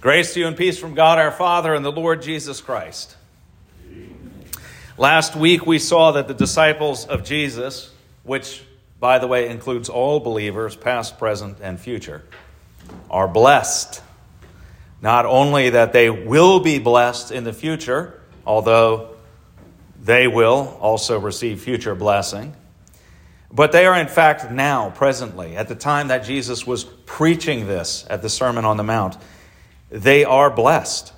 Grace to you and peace from God our Father and the Lord Jesus Christ. Last week we saw that the disciples of Jesus, which, by the way, includes all believers, past, present, and future, are blessed. Not only that they will be blessed in the future, although they will also receive future blessing, but they are in fact now, presently, at the time that Jesus was preaching this at the Sermon on the Mount they are blessed.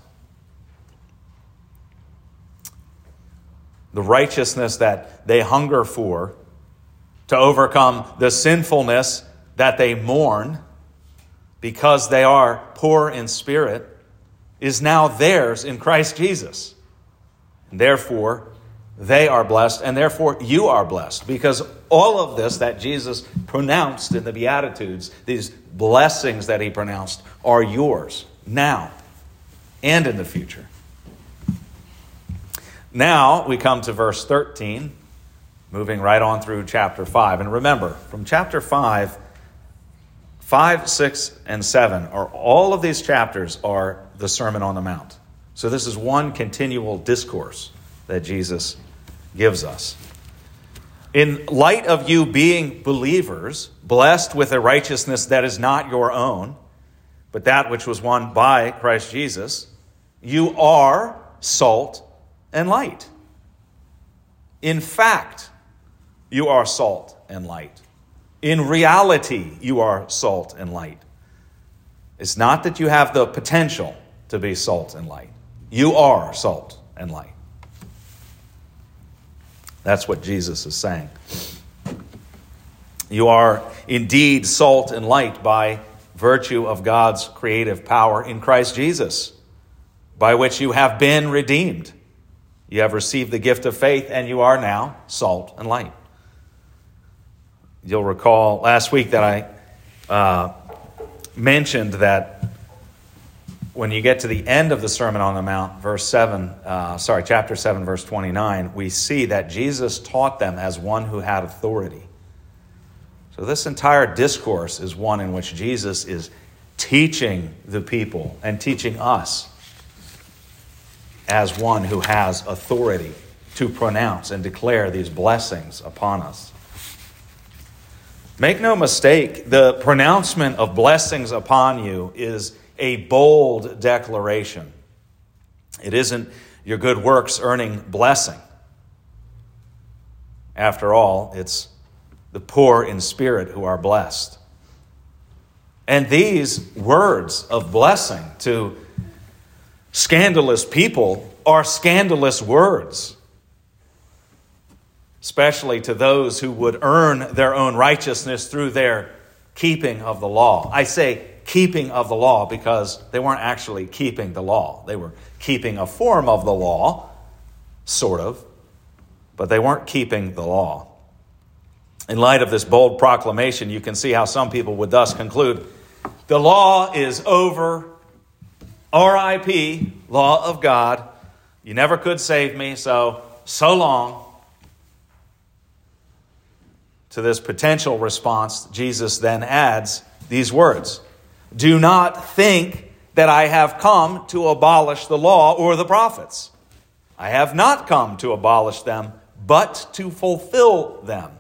The righteousness that they hunger for to overcome the sinfulness that they mourn because they are poor in spirit is now theirs in Christ Jesus. And therefore, they are blessed, and therefore you are blessed. Because all of this that Jesus pronounced in the Beatitudes, these blessings that he pronounced, are yours now and in the future. Now we come to verse 13, moving right on through chapter 5. And remember, from chapter 5, 5, 6, and 7 are all of these chapters are the Sermon on the Mount. So this is one continual discourse that Jesus gives us. In light of you being believers, blessed with a righteousness that is not your own, but that which was won by Christ Jesus, you are salt and light. In fact, you are salt and light. In reality, you are salt and light. It's not that you have the potential to be salt and light. You are salt and light. That's what Jesus is saying. You are indeed salt and light by virtue of God's creative power in Christ Jesus, by which you have been redeemed. You have received the gift of faith, and you are now salt and light. You'll recall last week that I uh, mentioned that when you get to the end of the Sermon on the Mount, verse 7, uh, sorry, chapter 7, verse 29, we see that Jesus taught them as one who had authority. So, this entire discourse is one in which Jesus is teaching the people and teaching us as one who has authority to pronounce and declare these blessings upon us. Make no mistake, the pronouncement of blessings upon you is a bold declaration. It isn't your good works earning blessing. After all, it's the poor in spirit who are blessed. And these words of blessing to scandalous people are scandalous words, especially to those who would earn their own righteousness through their keeping of the law. I say keeping of the law because they weren't actually keeping the law, they were keeping a form of the law, sort of, but they weren't keeping the law. In light of this bold proclamation, you can see how some people would thus conclude the law is over. RIP, law of God. You never could save me, so so long. To this potential response, Jesus then adds these words Do not think that I have come to abolish the law or the prophets. I have not come to abolish them, but to fulfill them.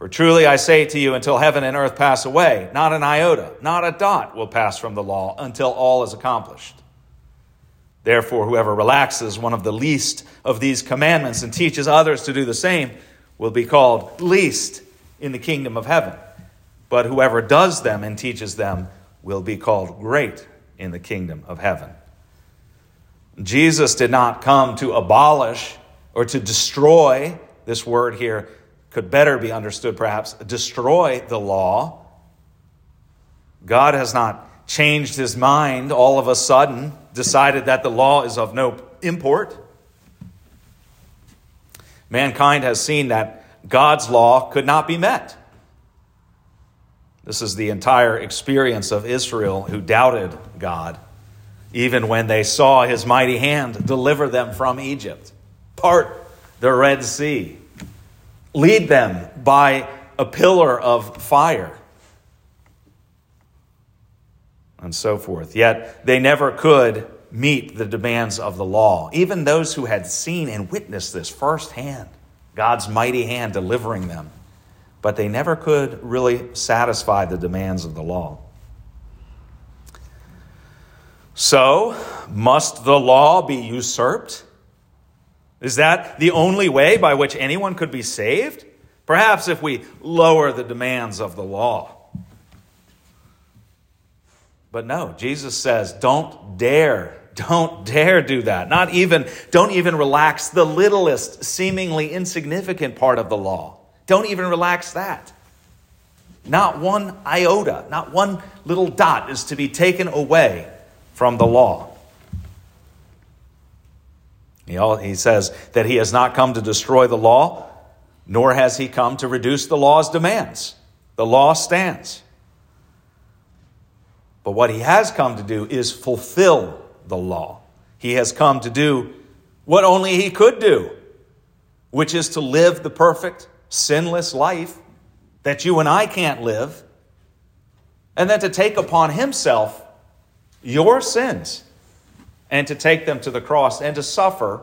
For truly I say to you, until heaven and earth pass away, not an iota, not a dot will pass from the law until all is accomplished. Therefore, whoever relaxes one of the least of these commandments and teaches others to do the same will be called least in the kingdom of heaven. But whoever does them and teaches them will be called great in the kingdom of heaven. Jesus did not come to abolish or to destroy, this word here could better be understood, perhaps, destroy the law. God has not changed his mind all of a sudden, decided that the law is of no import. Mankind has seen that God's law could not be met. This is the entire experience of Israel who doubted God, even when they saw his mighty hand deliver them from Egypt, part the Red Sea, Lead them by a pillar of fire. and so forth. Yet they never could meet the demands of the law. Even those who had seen and witnessed this firsthand, God's mighty hand delivering them, but they never could really satisfy the demands of the law. So, must the law be usurped? Is that the only way by which anyone could be saved? Perhaps if we lower the demands of the law. But no, Jesus says, don't dare, don't dare do that. Not even, don't even relax the littlest, seemingly insignificant part of the law. Don't even relax that. Not one iota, not one little dot is to be taken away from the law. He says that he has not come to destroy the law, nor has he come to reduce the law's demands. The law stands. But what he has come to do is fulfill the law. He has come to do what only he could do, which is to live the perfect, sinless life that you and I can't live, and then to take upon himself your sins and to take them to the cross and to suffer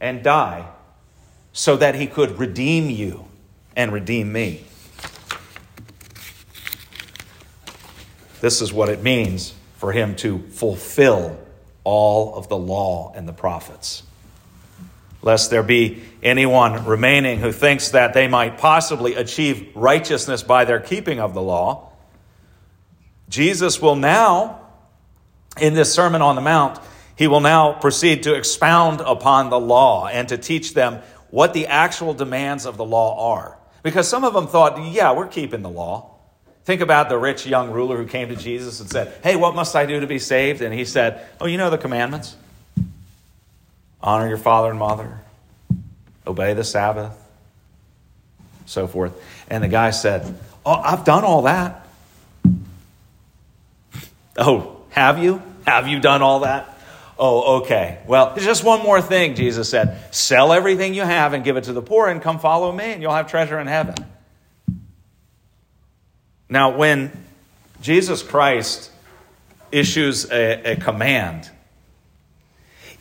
and die so that he could redeem you and redeem me. This is what it means for him to fulfill all of the law and the prophets. Lest there be anyone remaining who thinks that they might possibly achieve righteousness by their keeping of the law, Jesus will now, in this Sermon on the Mount, he will now proceed to expound upon the law and to teach them what the actual demands of the law are. Because some of them thought, yeah, we're keeping the law. Think about the rich young ruler who came to Jesus and said, Hey, what must I do to be saved? And he said, Oh, you know the commandments honor your father and mother, obey the Sabbath, so forth. And the guy said, Oh, I've done all that. Oh, have you? Have you done all that? Oh, okay. Well, just one more thing, Jesus said. Sell everything you have and give it to the poor and come follow me, and you'll have treasure in heaven. Now, when Jesus Christ issues a, a command,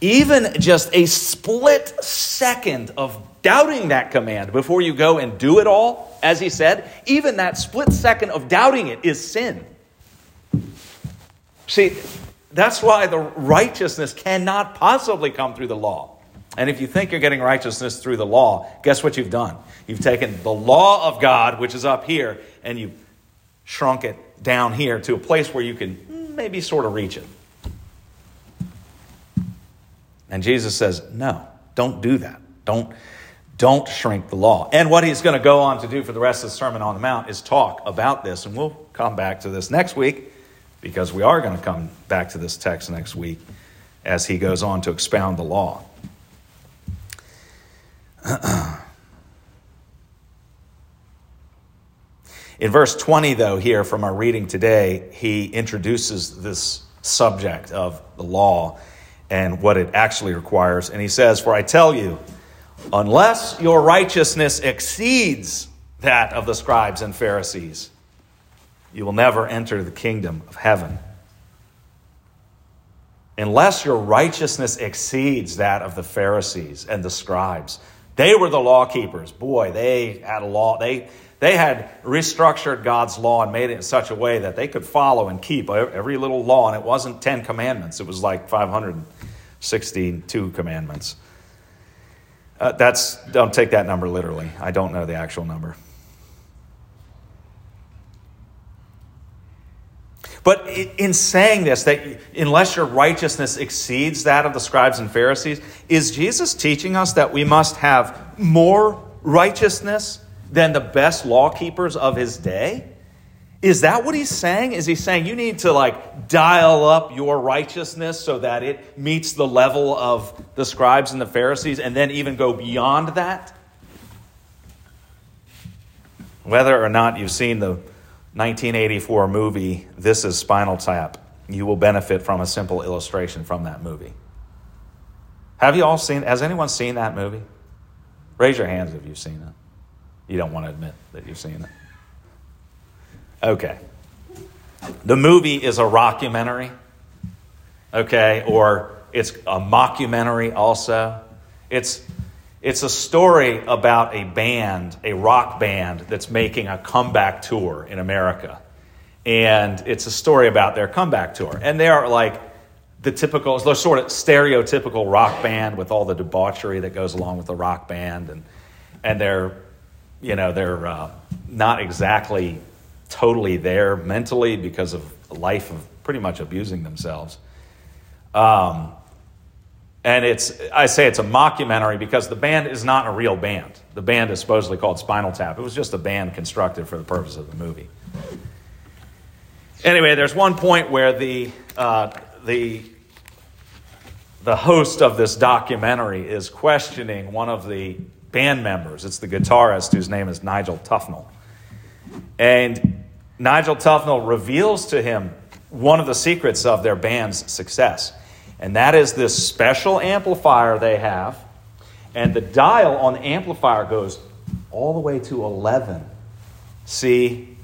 even just a split second of doubting that command before you go and do it all, as he said, even that split second of doubting it is sin. See, that's why the righteousness cannot possibly come through the law. And if you think you're getting righteousness through the law, guess what you've done? You've taken the law of God, which is up here, and you've shrunk it down here to a place where you can maybe sort of reach it. And Jesus says, no, don't do that. Don't, don't shrink the law. And what he's going to go on to do for the rest of the Sermon on the Mount is talk about this. And we'll come back to this next week because we are going to come back to this text next week as he goes on to expound the law. In verse 20, though, here from our reading today, he introduces this subject of the law and what it actually requires. And he says, For I tell you, unless your righteousness exceeds that of the scribes and Pharisees, you will never enter the kingdom of heaven. Unless your righteousness exceeds that of the Pharisees and the scribes. They were the law keepers. Boy, they had a law. They, they had restructured God's law and made it in such a way that they could follow and keep every little law. And it wasn't 10 commandments, it was like 562 commandments. Uh, that's, don't take that number literally. I don't know the actual number. But in saying this, that unless your righteousness exceeds that of the scribes and Pharisees, is Jesus teaching us that we must have more righteousness than the best law keepers of his day? Is that what he's saying? Is he saying you need to like dial up your righteousness so that it meets the level of the scribes and the Pharisees and then even go beyond that? Whether or not you've seen the 1984 movie, This is Spinal Tap, you will benefit from a simple illustration from that movie. Have you all seen, has anyone seen that movie? Raise your hands if you've seen it. You don't want to admit that you've seen it. Okay. The movie is a rockumentary, okay, or it's a mockumentary also. It's, it's a story about a band, a rock band, that's making a comeback tour in America. And it's a story about their comeback tour. And they are like the typical, sort of stereotypical rock band with all the debauchery that goes along with the rock band. And, and they're, you know, they're uh, not exactly totally there mentally because of a life of pretty much abusing themselves. Um, and it's, I say it's a mockumentary because the band is not a real band. The band is supposedly called Spinal Tap. It was just a band constructed for the purpose of the movie. Anyway, there's one point where the, uh, the, the host of this documentary is questioning one of the band members. It's the guitarist whose name is Nigel Tufnel. And Nigel Tufnel reveals to him one of the secrets of their band's success. And that is this special amplifier they have. And the dial on the amplifier goes all the way to 11. See,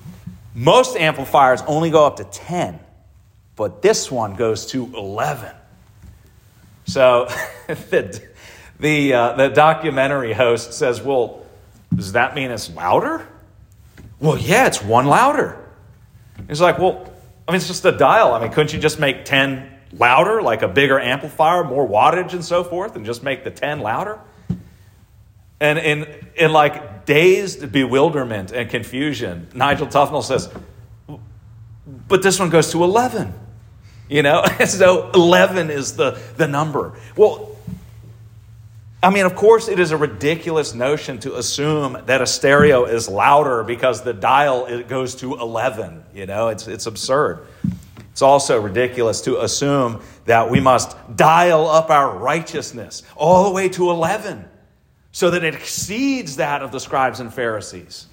most amplifiers only go up to 10, but this one goes to 11. So the, the, uh, the documentary host says, Well, does that mean it's louder? Well, yeah, it's one louder. He's like, Well, I mean, it's just a dial. I mean, couldn't you just make 10 louder, like a bigger amplifier, more wattage and so forth, and just make the 10 louder? And in, in like dazed bewilderment and confusion, Nigel Tufnel says, but this one goes to 11. You know, so 11 is the, the number. Well, I mean, of course, it is a ridiculous notion to assume that a stereo is louder because the dial it goes to 11. You know, it's, it's absurd. It's also ridiculous to assume that we must dial up our righteousness all the way to 11 so that it exceeds that of the scribes and Pharisees.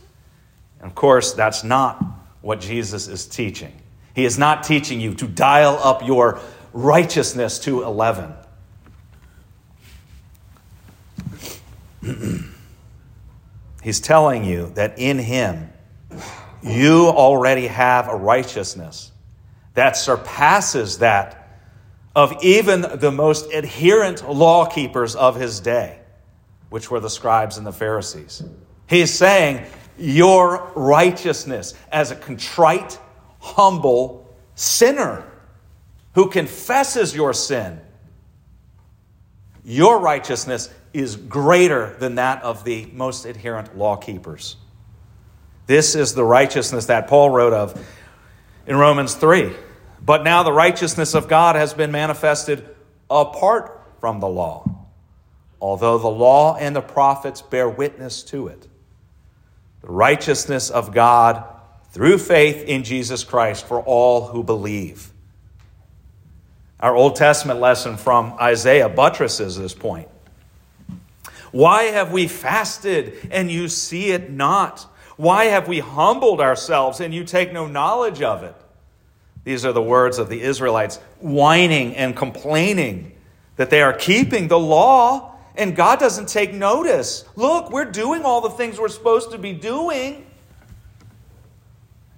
And of course, that's not what Jesus is teaching. He is not teaching you to dial up your righteousness to 11. He's telling you that in Him, you already have a righteousness that surpasses that of even the most adherent law keepers of his day, which were the scribes and the Pharisees. He's saying, Your righteousness as a contrite, humble sinner who confesses your sin, your righteousness is greater than that of the most adherent law keepers. This is the righteousness that Paul wrote of in Romans 3. But now the righteousness of God has been manifested apart from the law, although the law and the prophets bear witness to it. The righteousness of God through faith in Jesus Christ for all who believe. Our Old Testament lesson from Isaiah buttresses this point. Why have we fasted and you see it not? Why have we humbled ourselves and you take no knowledge of it? These are the words of the Israelites whining and complaining that they are keeping the law and God doesn't take notice. Look, we're doing all the things we're supposed to be doing.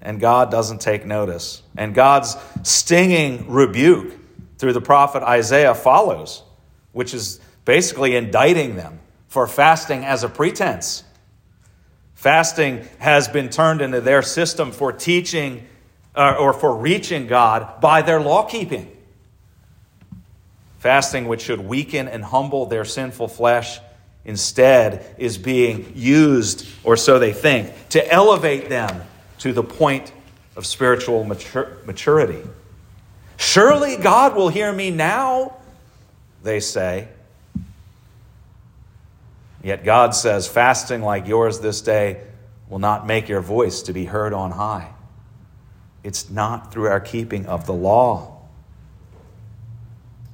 And God doesn't take notice. And God's stinging rebuke through the prophet Isaiah follows, which is basically indicting them for fasting as a pretense. Fasting has been turned into their system for teaching uh, or for reaching God by their law keeping. Fasting, which should weaken and humble their sinful flesh, instead is being used, or so they think, to elevate them to the point of spiritual matur- maturity. Surely God will hear me now, they say. Yet God says, fasting like yours this day will not make your voice to be heard on high. It's not through our keeping of the law,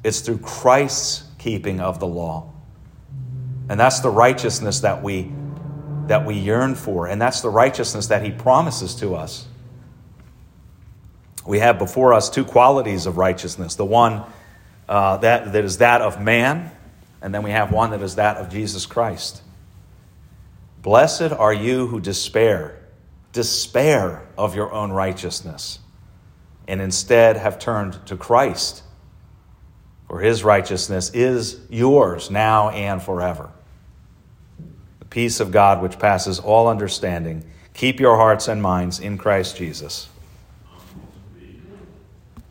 it's through Christ's keeping of the law. And that's the righteousness that we, that we yearn for, and that's the righteousness that He promises to us. We have before us two qualities of righteousness the one uh, that, that is that of man, and then we have one that is that of Jesus Christ. Blessed are you who despair despair of your own righteousness. and instead have turned to Christ. For his righteousness is yours now and forever. The peace of God, which passes all understanding, keep your hearts and minds in Christ Jesus.